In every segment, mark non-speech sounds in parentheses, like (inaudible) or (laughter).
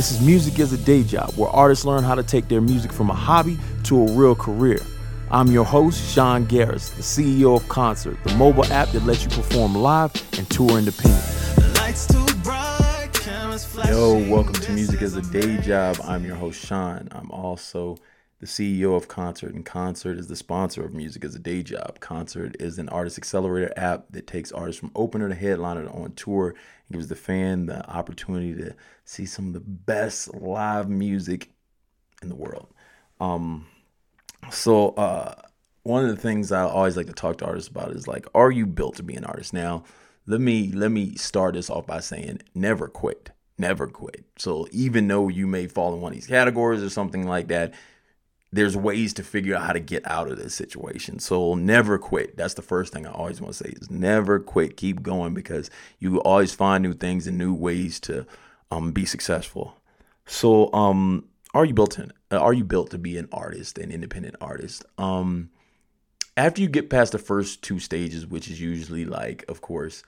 This is Music as a Day Job, where artists learn how to take their music from a hobby to a real career. I'm your host, Sean Garris, the CEO of Qoncert, the mobile app that lets you perform live and tour independent. Yo, welcome to Music as a Day Job. I'm your host, Sean. I'm also the CEO of Qoncert, and Qoncert is the sponsor of Music as a Day Job. Qoncert is an artist accelerator app that takes artists from opener to headliner to on tour and gives the fan the opportunity to see some of the best live music in the world. Um, so, uh, one of the things I always like to talk to artists about is like, are you built to be an artist? Now, let me let me start this off by saying, never quit, never quit. So, even though you may fall in one of these categories or something like that, there's ways to figure out how to get out of this situation. So never quit. That's the first thing I always want to say is never quit. Keep going because you always find new things and new ways to um, be successful. So um, are you built in? Uh, are you built to be an artist, an independent artist? Um, after you get past the first two stages, which is usually like, of course,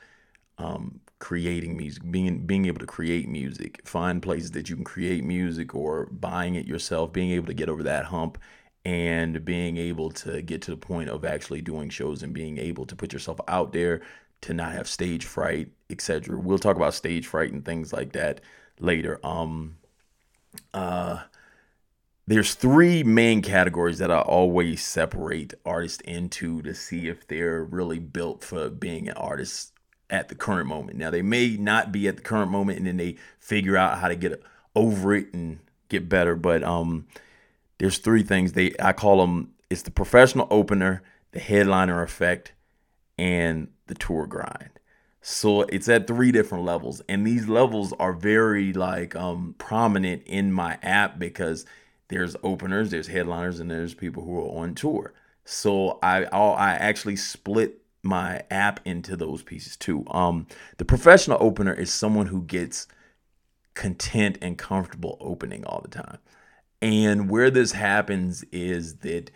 um, creating music, being being able to create music, find places that you can create music or buying it yourself, being able to get over that hump and being able to get to the point of actually doing shows and being able to put yourself out there to not have stage fright, etc. We'll talk about stage fright and things like that later. Um uh there's three main categories that I always separate artists into to see if they're really built for being an artist at the current moment. Now they may not be at the current moment, and then they figure out how to get over it and get better. But um, there's three things they I call them. It's the professional opener, the headliner effect, and the tour grind. So it's at three different levels, and these levels are very like um, prominent in my app because there's openers, there's headliners, and there's people who are on tour. So I I actually split my app into those pieces too. Um, the professional opener is someone who gets content and comfortable opening all the time. And where this happens is that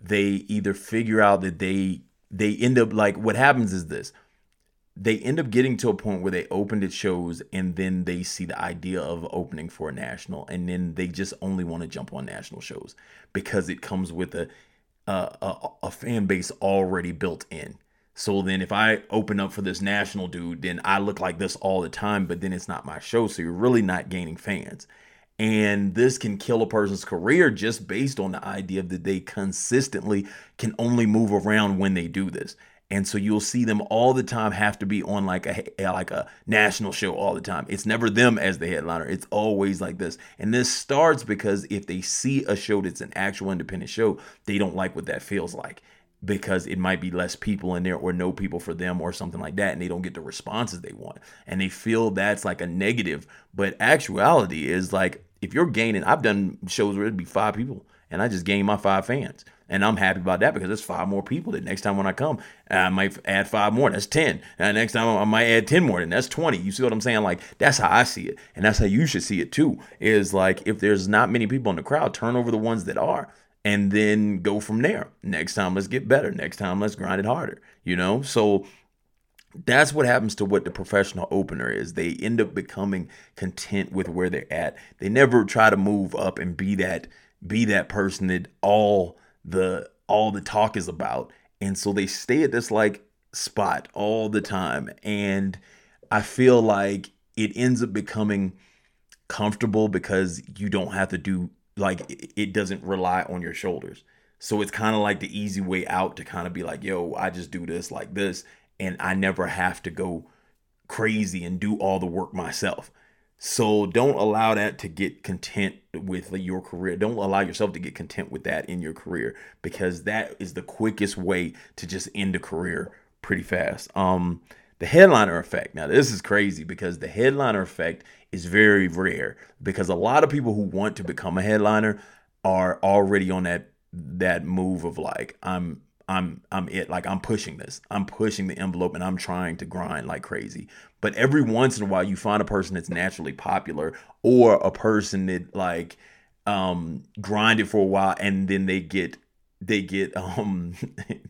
they either figure out that they they end up like what happens is this. They end up getting to a point where they opened at shows and then they see the idea of opening for a national and then they just only want to jump on national shows because it comes with a a, a fan base already built in so then if I open up for this national dude, then I look like this all the time, but then it's not my show. So you're really not gaining fans. And this can kill a person's career just based on the idea that they consistently can only move around when they do this. And so you'll see them all the time have to be on like a like a national show all the time. It's never them as the headliner. It's always like this. And this starts because if they see a show that's an actual independent show, they don't like what that feels like because it might be less people in there or no people for them or something like that and they don't get the responses they want. And they feel that's like a negative but actuality is like if you're gaining i've done shows where it'd be five people and i just gain my five fans and i'm happy about that because there's five more people that next time when i come i might add five more that's 10 and next time i might add 10 more and that's 20 you see what i'm saying? Like that's how i see it and that's how you should see it too is like if there's not many people in the crowd turn over the ones that are and then go from there. Next time, let's get better. Next time, let's grind it harder. You know, so that's what happens to what the professional opener is. They end up becoming content with where they're at. They never try to move up and be that be that person that all the all the talk is about. And so they stay at this like spot all the time. And I feel like it ends up becoming comfortable because you don't have to do like it doesn't rely on your shoulders. So it's kind of like the easy way out to kind of be like, yo, I just do this like this, and I never have to go crazy and do all the work myself. So don't allow that to get content with your career. Don't allow yourself to get content with that in your career because that is the quickest way to just end a career pretty fast. Um, the headliner effect. Now, this is crazy because the headliner effect is very rare because a lot of people who want to become a headliner are already on that that move of like I'm I'm I'm it like I'm pushing this. I'm pushing the envelope and I'm trying to grind like crazy. But every once in a while you find a person that's naturally popular or a person that like um grinded for a while and then they get they get (laughs) um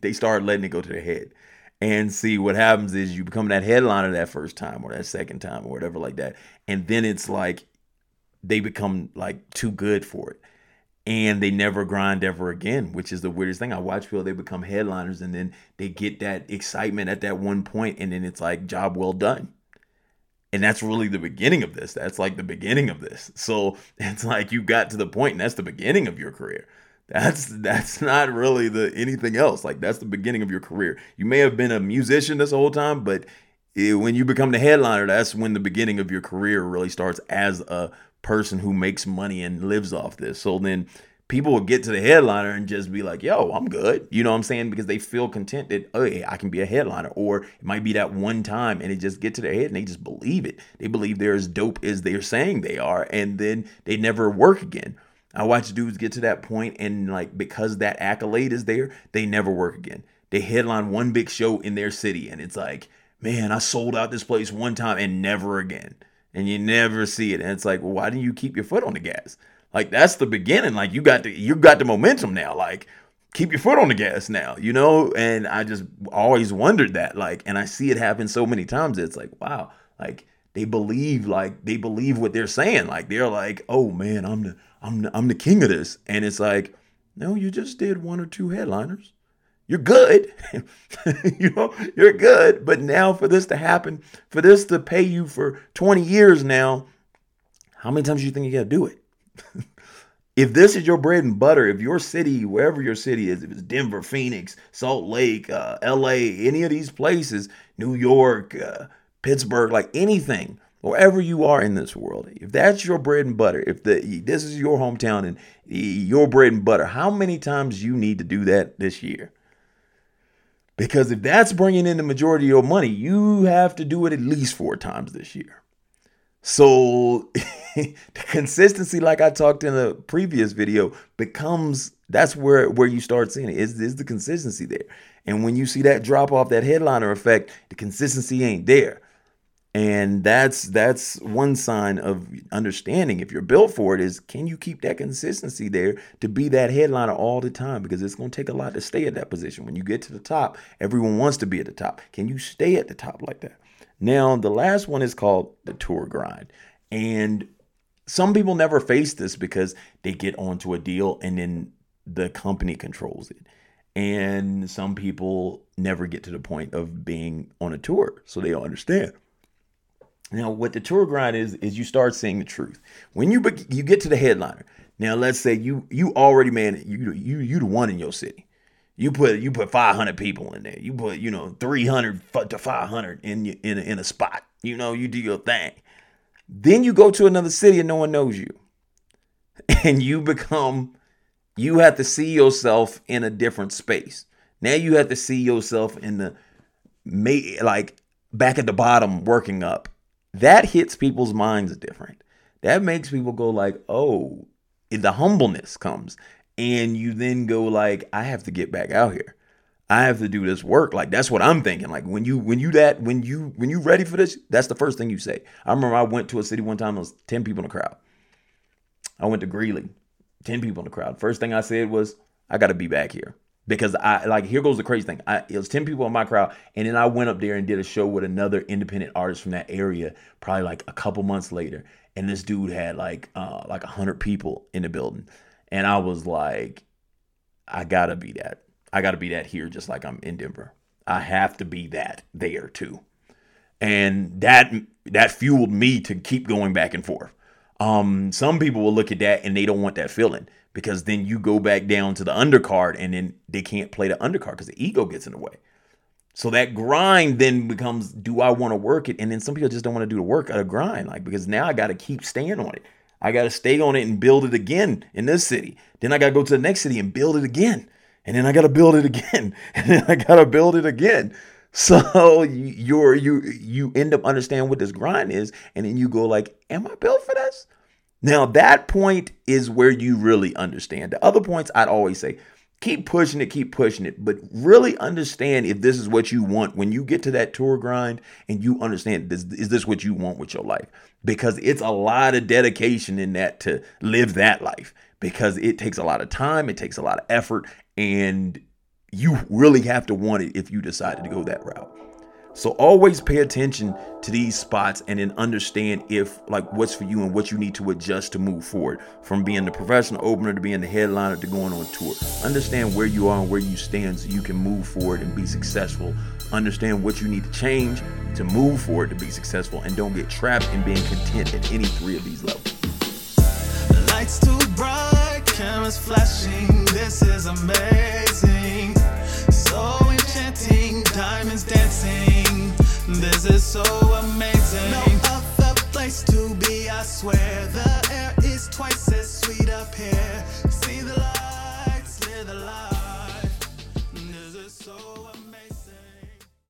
they start letting it go to their head and see what happens is you become that headliner that first time or that second time or whatever like that and then it's like they become like too good for it and they never grind ever again, which is the weirdest thing. I watch people, they become headliners and then they get that excitement at that one point and then it's like job well done. And that's really the beginning of this. That's like the beginning of this. So (laughs) it's like you got to the point and that's the beginning of your career. That's that's not really the anything else. Like that's the beginning of your career. You may have been a musician this whole time, but it, when you become the headliner, that's when the beginning of your career really starts as a person who makes money and lives off this. So then people will get to the headliner and just be like, yo, I'm good. You know what I'm saying? Because they feel content that, oh, yeah, I can be a headliner. Or it might be that one time and it just get to their head and they just believe it. They believe they're as dope as they're saying they are. And then they never work again. I watch dudes get to that point and like because that accolade is there, they never work again. They headline one big show in their city and it's like, man, I sold out this place one time and never again and you never see it. And it's like, well, why didn't you keep your foot on the gas? Like that's the beginning. Like you got the you got the momentum now. Like keep your foot on the gas now, you know? And I just always wondered that. Like, and I see it happen so many times. It's like, wow, like they believe, like they believe what they're saying. Like they're like, oh man, I'm the I'm I'm the king of this. And it's like, no, you just did one or two headliners you're good. (laughs) you know, you're good. But now for this to happen, for this to pay you for 20 years now, how many times do you think you got to do it? (laughs) if this is your bread and butter, if your city, wherever your city is, if it's Denver, Phoenix, Salt Lake, uh, LA, any of these places, New York, uh, Pittsburgh, like anything, wherever you are in this world, if that's your bread and butter, if the this is your hometown and your bread and butter, how many times you need to do that this year? Because if that's bringing in the majority of your money, you have to do it at least four times this year. So (laughs) the consistency, like I talked in the previous video, becomes that's where where you start seeing it. Is is the consistency there? And when you see that drop off, that headliner effect, the consistency ain't there and that's that's one sign of understanding. If you're built for it is can you keep that consistency there to be that headliner all the time? Because it's going to take a lot to stay at that position. When you get to the top everyone wants to be at the top. Can you stay at the top like that? Now the last one is called the tour grind. And some people never face this because they get onto a deal and then the company controls it. And some people never get to the point of being on a tour so they don't understand now, what the tour grind is is you start seeing the truth. When you you get to the headliner. Now, let's say you you already man you you you the one in your city. You put you put 500 people in there. You put you know 300 to 500 in in a, in a spot. You know you do your thing. Then you go to another city and no one knows you, (laughs) and you become you have to see yourself in a different space. Now you have to see yourself in the like back at the bottom working up that hits people's minds different. That makes people go like, "Oh, the humbleness comes." And you then go like, "I have to get back out here. I have to do this work." Like that's what I'm thinking. Like when you when you that when you when you ready for this, that's the first thing you say. I remember I went to a city one time, there was 10 people in the crowd. I went to Greeley, 10 people in the crowd. First thing I said was, "I got to be back here." Because I like here goes the crazy thing. I, it was ten people in my crowd, and then I went up there and did a show with another independent artist from that area. Probably like a couple months later, and this dude had like uh, like hundred people in the building, and I was like, I gotta be that. I gotta be that here, just like I'm in Denver. I have to be that there too, and that that fueled me to keep going back and forth. Um, some people will look at that and they don't want that feeling because then you go back down to the undercard and then they can't play the undercard because the ego gets in the way. So that grind then becomes do I want to work it? And then some people just don't want to do the work of the grind, like because now I got to keep staying on it. I got to stay on it and build it again in this city. Then I got to go to the next city and build it again. And then I got to build it (laughs) again. And then I got to build it again. So you're you you end up understanding what this grind is, and then you go like, "Am I built for this?" Now, that point is where you really understand. The other points, I'd always say, keep pushing it, keep pushing it, but really understand if this is what you want when you get to that tour grind and you understand this, is this what you want with your life? Because it's a lot of dedication in that to live that life because it takes a lot of time, it takes a lot of effort, and you really have to want it if you decided to go that route. So always pay attention to these spots and then understand if like what's for you and what you need to adjust to move forward from being the professional opener to being the headliner to going on tour. Understand where you are and where you stand so you can move forward and be successful. Understand what you need to change to move forward to be successful and don't get trapped in being content at any three of these levels. Lights too bright, cameras flashing. This